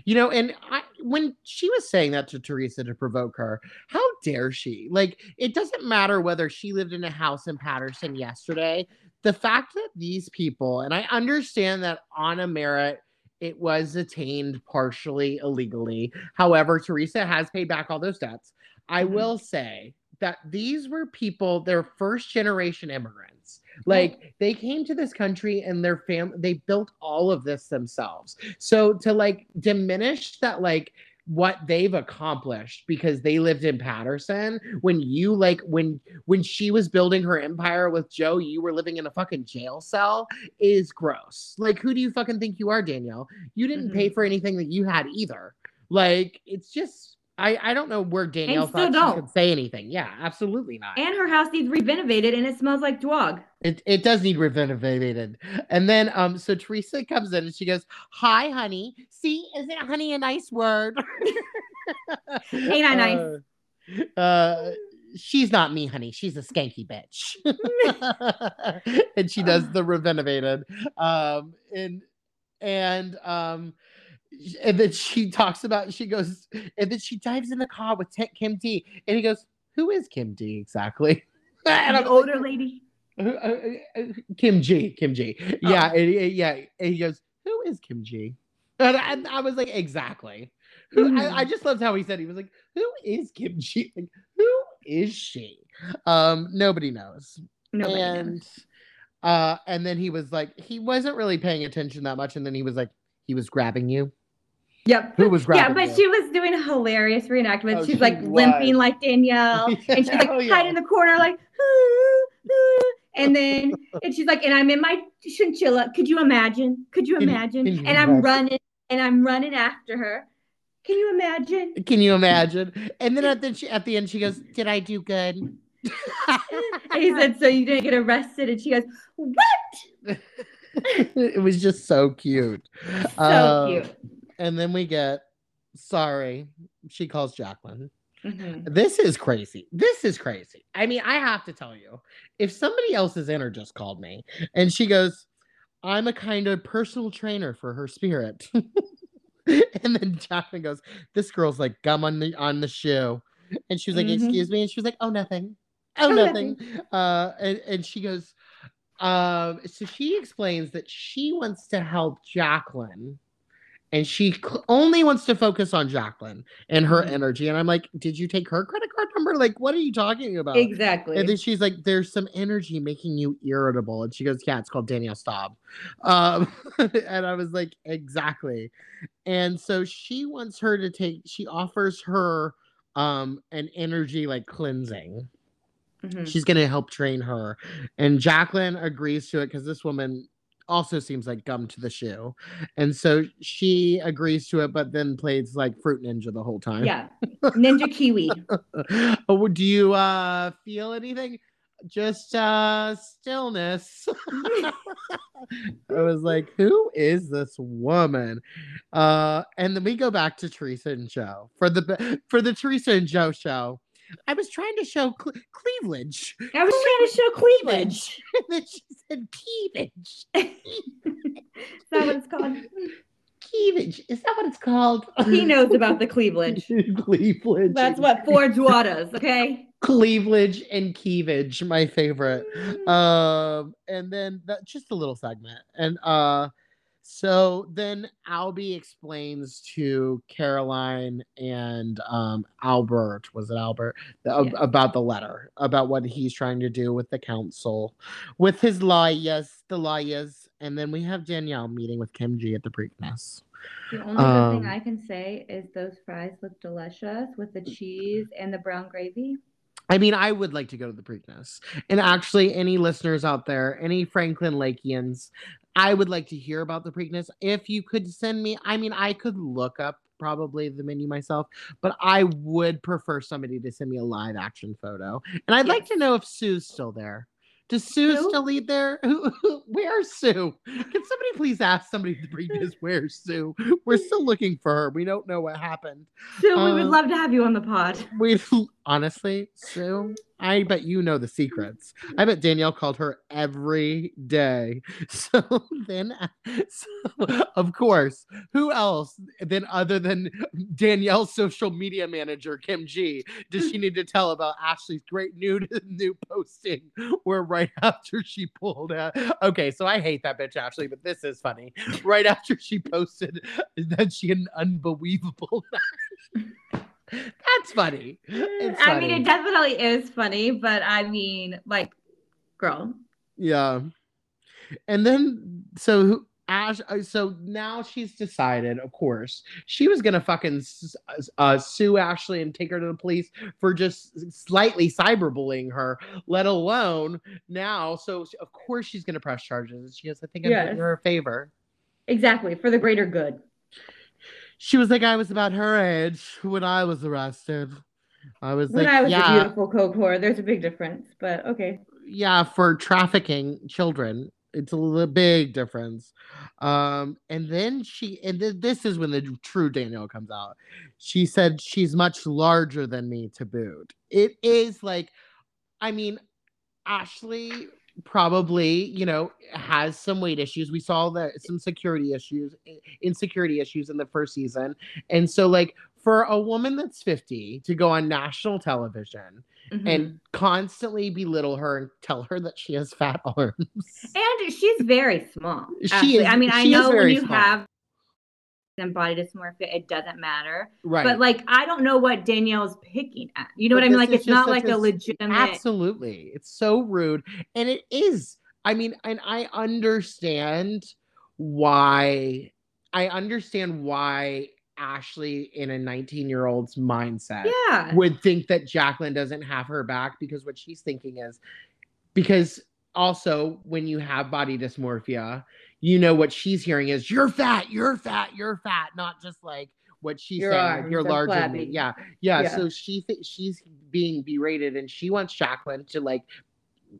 you know and i when she was saying that to teresa to provoke her how dare she? Like it doesn't matter whether she lived in a house in Paterson yesterday. The fact that these people and i understand that on a merit it was attained partially illegally. However teresa has paid back all those debts. I Mhm. will say that these were people they're first generation immigrants like they came to this country and their fam they built all of this themselves so to like diminish that like what they've accomplished because they lived in Paterson when you like when when she was building her empire with Joe you were living in a fucking jail cell is gross. Like who do you fucking think you are Danielle? You didn't pay mm-hmm. for anything that you had either. Like it's just I I don't know where Danielle still thought she don't. could say anything. Yeah, absolutely not. and her house needs renovated, and it smells like dog. It it does need renovated. And then um so Teresa comes in and she goes, "Hi, honey. See, isn't honey a nice word?" Ain't I nice? Uh, uh, she's not me, honey. She's a skanky bitch. and she does the renovated. Um and and um and then she talks about she goes and then she dives in the car with Kim D and he goes, "Who is Kim D exactly?" and The I'm like, older lady. uh, uh, Kim G, Kim G. Yeah, and, and- yeah. And he goes, "Who is Kim G?" And I, and I was like, "Exactly." Who? Mhm. I, I just loved how he said he was like, "Who is Kim G? Like, who is she?" Um, nobody knows. Nobody knows. and uh, and then he was like, he wasn't really paying attention that much, and then he was like, he was grabbing you. Yep. Who was Yeah, but she was doing a hilarious reenactment. Oh, She's she like was. limping like Danielle, and she's like Oh, yeah. hiding in the corner, like, and then and she's like, and I'm in my chinchilla. Could you imagine? Could you imagine? can you and I'm running, and I'm running after her. Can you imagine? Can you imagine? And then at the she, at the end, she goes, "Did I do good?" And he said, so you didn't get arrested, and she goes, what? it was just so cute. So Uh, cute. And then we get sorry. She calls Jacqueline. Mhm. This is crazy. This is crazy. I mean, I have to tell you, if somebody else's inner just called me and she goes, I'm a kind of personal trainer for her spirit. and then Jacqueline goes, This girl's like gum on the on the shoe. And she was like, Mhm. Excuse me. And she was like, Oh, nothing. Oh, Oh, nothing. Uh and, and she goes, um, so she explains that she wants to help Jacqueline and she cl- only wants to focus on Jacqueline and her Mhm. energy. And I'm like, did you take her credit card number? Like, what are you talking about? Exactly. And then she's like, there's some energy making you irritable. And she goes, yeah, it's called Danielle Staub. Um, and I was like, exactly. And so she wants her to take, she offers her um an energy like cleansing. Mhm. She's going to help train her. And Jacqueline agrees to it because this woman also seems like gum to the shoe. And so she agrees to it, but then plays like Fruit Ninja the whole time. Yeah. Ninja Kiwi. oh, do you uh feel anything? Just uh stillness. I was like, who is this woman? Uh and then we go back to Teresa and Joe. For the for the Teresa and Joe show. I was trying to show Cle- cleavage. I was trying to show cleavage. And then she said peevage. Is that what it's called? Peevage. Is that what it's called? He knows about the cleavage. cleavage. That's what Ford does, okay? cleavage and keevage my favorite Mm. um and then that just a little segment and uh so then albie explains to caroline and um albert was it albert the- Yeah. about the letter about what he's trying to do with the council with his liars the liars and then we have danielle meeting with kim g at the preakness The only good thing Um, I can say is those fries look delicious with the cheese and the brown gravy. I mean, I would like to go to the Preakness. And actually, any listeners out there, any Franklin Lakeans, I would like to hear about the Preakness. If you could send me, I mean, I could look up probably the menu myself, but I would prefer somebody to send me a live action photo. And I'd like to know if Sue's still there. Does Sue Sue? still lead there? Where's Sue? Can somebody please ask somebody to bring this? Where's Sue? We're still looking for her. We don't know what happened. So we would Uh, love to have you on the pod. We honestly, Sue, I bet you know the secrets. I bet Danielle called her every day. So then, so of course, who else then other than Danielle's social media manager Kim G does she need to tell about Ashley's great new new posting where right after she pulled out? Okay, so I hate that bitch Ashley, but this is funny. Right after she posted that she had an unbelievable. That's funny. It's I mean, it definitely is funny, but I mean, like, girl, Yeah. And then so who- Ash uh, so now she's decided, of course, she was going to fucking uh, sue Ashley and take her to the police for just slightly cyberbullying her, let alone now so of course she's going to press charges. And she goes, "I think I'm Yes. doing her a favor." exactly for the greater good. She was like, "I was about her age when I was arrested." I was When like, I was "Yeah." a beautiful coke whore, there's a big difference, but okay. yeah for trafficking children it's a big difference um and then she and th- this is when the true danielle comes out she said she's much larger than me to boot it is like i mean ashley probably you know has some weight issues we saw that some security issues insecurity issues in the first season and so like for a woman that's 50 to go on national television Mhm. and constantly belittle her and tell her that she has fat arms. And she's very small. She is- I mean, I know when you small. have and body dysmorphia, it doesn't matter. right. But like, I don't know what Danielle's picking at. You know But what I mean? Like, it's not like a a- legitimate. Absolutely. It's so rude. And it is. I mean, and I understand why I understand why Ashley in a 19 year old's mindset Yeah. would think that Jacqueline doesn't have her back because what she's thinking is because also when you have body dysmorphia, you know what she's hearing is you're fat, you're fat, you're fat, not just like what she's Your saying, arms you're larger than me. Yeah, yeah. Yeah. So she th- she's being berated and she wants Jacqueline to like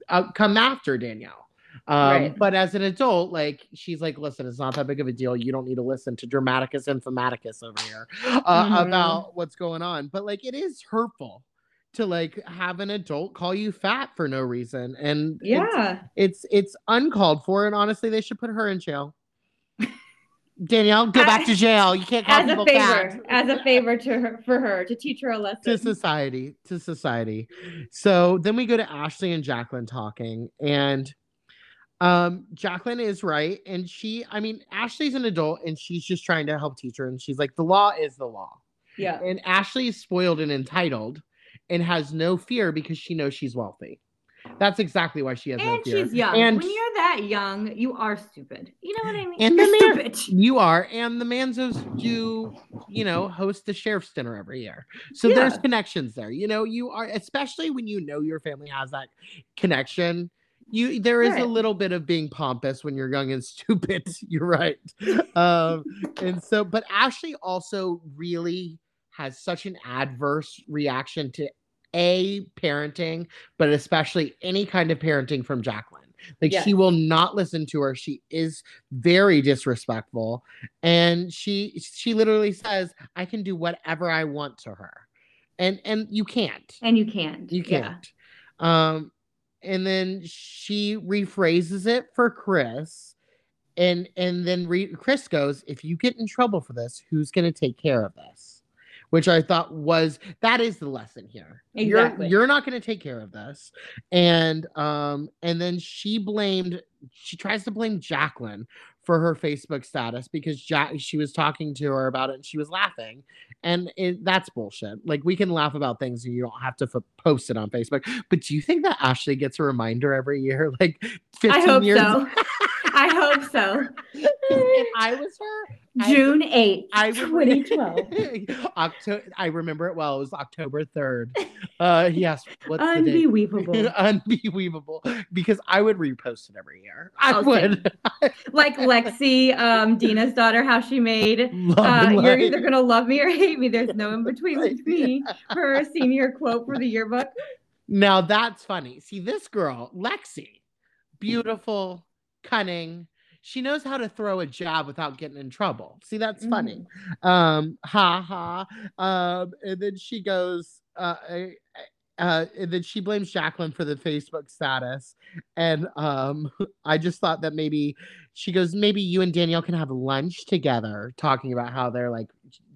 uh, come after Danielle. Um, Right. But as an adult, like she's like, listen, it's not that big of a deal. You don't need to listen to Dramaticus and Infomaticus over here uh, Mhm. about what's going on. But like, it is hurtful to like have an adult call you fat for no reason, and Yeah. it's it's uncalled for. And honestly, they should put her in jail. Danielle, go back to jail. You can't call As a people favor, fat as a favor to her for her to teach her a lesson. to society to society so then we go to ashley and jacqueline talking and um jacqueline is right and she i mean ashley's an adult and she's just trying to help teach her and she's like the law is the law yeah. and ashley is spoiled and entitled and has no fear because she knows she's wealthy that's exactly why she has no And fear she's young. and when you're that young, you are stupid. You know what I mean? And you're the man- stupid. You are, and the Manzos do, you know, host the sheriff's dinner every year. So there's connections there. You know, you are, especially when you know your family has that connection. You there is a little bit of being pompous when you're young and stupid. You're right. Um, and so, but Ashley also really has such an adverse reaction to a parenting, but especially any kind of parenting from Jacqueline. Like Yes. she will not listen to her. She is very disrespectful, and she she literally says, "I can do whatever I want to her," and and you can't. And you can't. You can't. Um, and then she rephrases it for Chris, and and then re- Chris goes, "If you get in trouble for this, who's going to take care of this?" Which I thought was that is the lesson here. Exactly. You're, you're not going to take care of this, and um, and then she blamed. She tries to blame Jacqueline for her Facebook status because Jack she was talking to her about it and she was laughing, and it, that's bullshit. Like we can laugh about things and you don't have to f- post it on Facebook. But do you think that Ashley gets a reminder every year? Like 15 I hope years so. I hope so. if I was her, June 8th, I would 2012. October. I remember it well. It was October third. Uh, yes. What's? Unbelievable. Unbelievable. Because I would repost it every year. I would. like Lexi, um, Dina's daughter, how she made. Uh, you're either gonna love me or hate me. There's no in between with me. Her senior quote for the yearbook. Now that's funny. See, this girl, Lexi, beautiful, cunning. She knows how to throw a jab without getting in trouble. See, that's funny. Um, ha ha. Um, and then she goes, uh, uh, and then she blames Jacqueline for the Facebook status. And um, I just thought that maybe she goes, maybe you and Danielle can have lunch together, talking about how they're like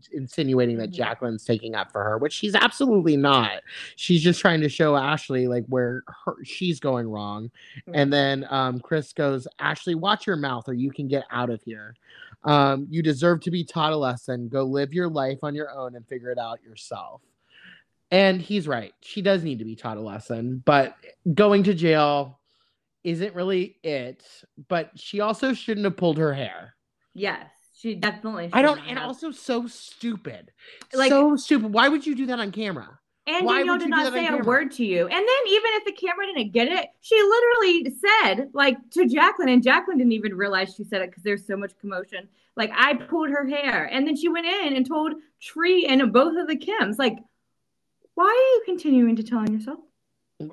insinuating that Mhm. Jacqueline's taking up for her, which she's absolutely not. She's just trying to show Ashley like where her, she's going wrong. And then um, Chris goes, Ashley, watch your mouth or you can get out of here. Um, you deserve to be taught a lesson. Go live your life on your own and figure it out yourself. And he's right. She does need to be taught a lesson, but going to jail isn't really it. But she also shouldn't have pulled her hair. Yes, she definitely. I don't, and have. also so stupid. Like- so stupid. Why would you do that on camera? And Why Danielle did not say a word to you. And then even if the camera didn't get it, she literally said, like, to Jacqueline, and Jacqueline didn't even realize she said it because there's so much commotion. Like, I pulled her hair. And then she went in and told Tree and both of the Kims, like, why are you continuing to tell on yourself?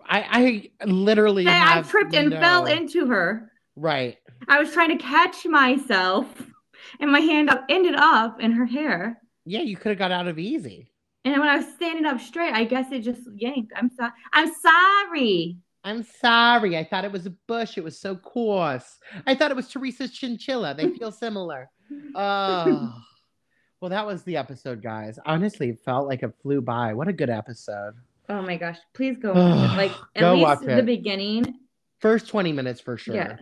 I, I literally I tripped and fell into her. Right. I was trying to catch myself, and my hand up ended up in her hair. Yeah, you could have got out of easy. And when I was standing up straight, I guess it just yanked. I'm sorry. I'm sorry. I'm sorry. I thought it was a bush. It was so coarse. I thought it was Teresa's chinchilla. They feel similar. Oh. Well, that was the episode, guys. Honestly, it felt like it flew by. What a good episode. Oh my gosh! Please go. like at Go least watch the beginning. First 20 minutes for sure. Yes,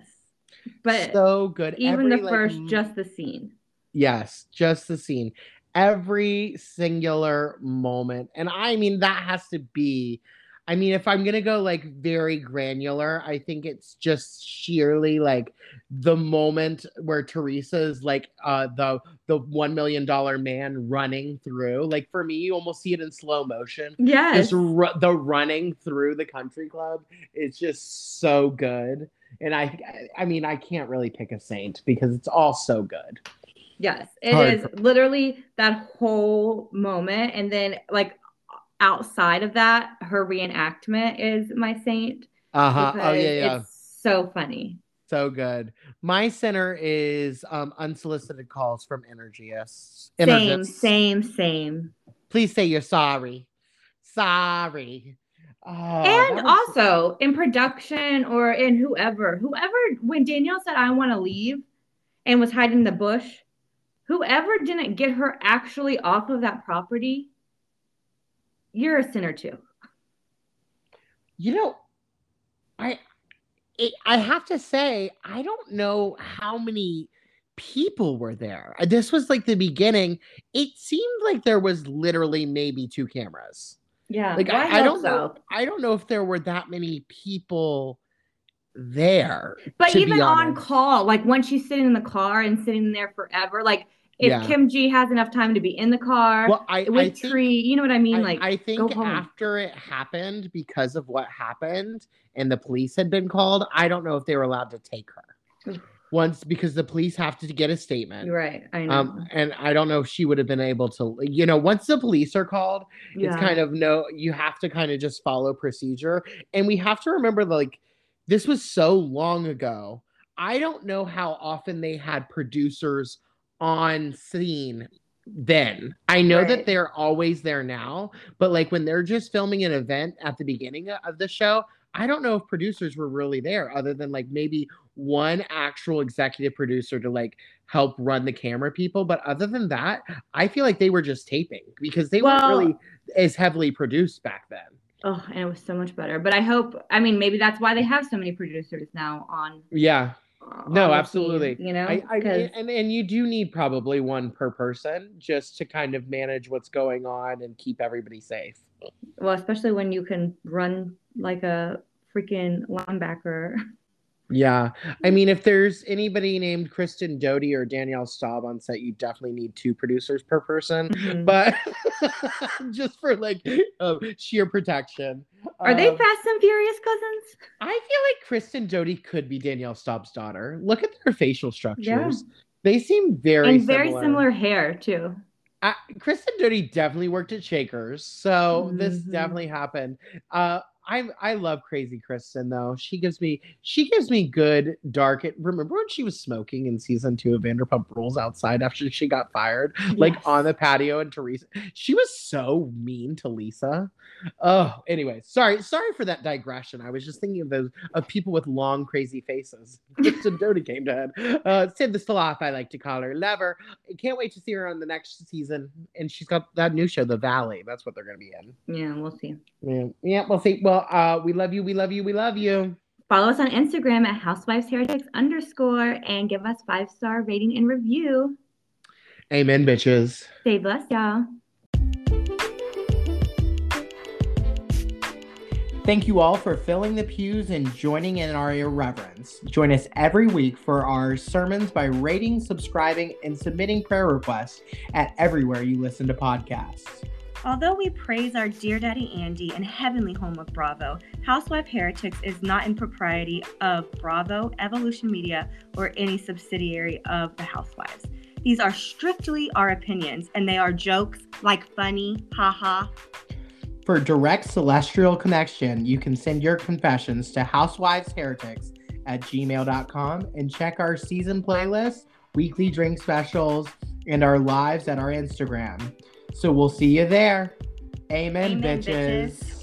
but so good. even Every, the first, m- just the scene. Yes, just the scene. Every singular moment. And I mean, that has to be. I mean, if I'm going to go like very granular, I think it's just sheerly like the moment where Teresa's like uh the the 1 million dollar man running through. Like for me, you almost see it in slow motion. Yes, Just ru- the running through the country club is just so good. And I I mean, I can't really pick a saint because it's all so good. yes, it Hard is literally that whole moment, and then like outside of that, her reenactment is my saint. Uh-huh. Oh yeah, yeah. It's so funny. So good. My center is um, unsolicited calls from Energists. Same, Energists. same, same. Please say you're sorry. Sorry. Oh, and was- also in production or in whoever, whoever, when Danielle said, I want to leave and was hiding in the bush, whoever didn't get her actually off of that property, you're a sinner too. you know, I I have to say, I don't know how many people were there. This was like the beginning. It seemed like there was literally maybe two cameras. Yeah. Like well, I, I don't so. know. I don't know if there were that many people there. But even on call, like when she's sitting in the car and sitting there forever, like if Yeah. Kim G has enough time to be in the car Well, I, I with think, Tree, you know what I mean? I, like, I think after it happened, because of what happened, and the police had been called, I don't know if they were allowed to take her. Once because the police have to get a statement. right. I know. Um, and I don't know if she would have been able to, you know, once the police are called, yeah. it's kind of no, you have to kind of just follow procedure. And we have to remember, like, this was so long ago. I don't know how often they had producers on scene then. I know Right. that they're always there now, but like when they're just filming an event at the beginning of the show, I don't know if producers were really there other than like maybe one actual executive producer to like help run the camera people. But other than that, I feel like they were just taping because they Well- weren't really as heavily produced back then. Oh, and it was so much better. But I hope, I mean, maybe that's why they have so many producers now on. Yeah. on No, absolutely. you know, I, I and, and you do need probably one per person just to kind of manage what's going on and keep everybody safe. well, especially when you can run like a freaking linebacker. Yeah. I mean, if there's anybody named Kristen Doute or Danielle Staub on set, you definitely need two producers per person. Mhm. But just for like uh, sheer protection. Are they Um, Fast and Furious cousins? I feel like Kristen Doute could be Danielle Staub's daughter. Look at their facial structures. They seem very similar. and very similar hair too. Kristen Doute definitely worked at Shakers, so this Mhm. definitely happened. Uh, I I love Crazy Kristen though. She gives me she gives me good dark. Remember when she was smoking in season two of Vanderpump Rules outside after she got fired, like on the patio, and Teresa. She was so mean to Lisa. Oh, anyway, sorry sorry for that digression. I was just thinking of those of people with long crazy faces. Kristen Doute came to head. Uh, Sid the Sloth, I like to call her. Lover. I can't wait to see her on the next season. And she's got that new show, The Valley. That's what they're going to be in. Yeah, we'll see. Yeah, yeah. We'll see. Well, uh, we love you. We love you. We love you. Follow us on Instagram at Housewives Heretics underscore and give us five star rating and review. Amen, bitches. Stay blessed, y'all. Thank you all for filling the pews and joining in our irreverence. Join us every week for our sermons by rating, subscribing, and submitting prayer requests at everywhere you listen to podcasts. Although we praise our dear daddy Andy and heavenly home of Bravo, Housewife Heretics is not in propriety of Bravo, Evolution Media, or any subsidiary of the Housewives. These are strictly our opinions, and they are jokes like funny, haha. For direct celestial connection, you can send your confessions to housewivesheretics at gmail.com and check our season playlist, weekly drink specials, and our lives at our Instagram. So we'll see you there. Amen, Amen, bitches. bitches.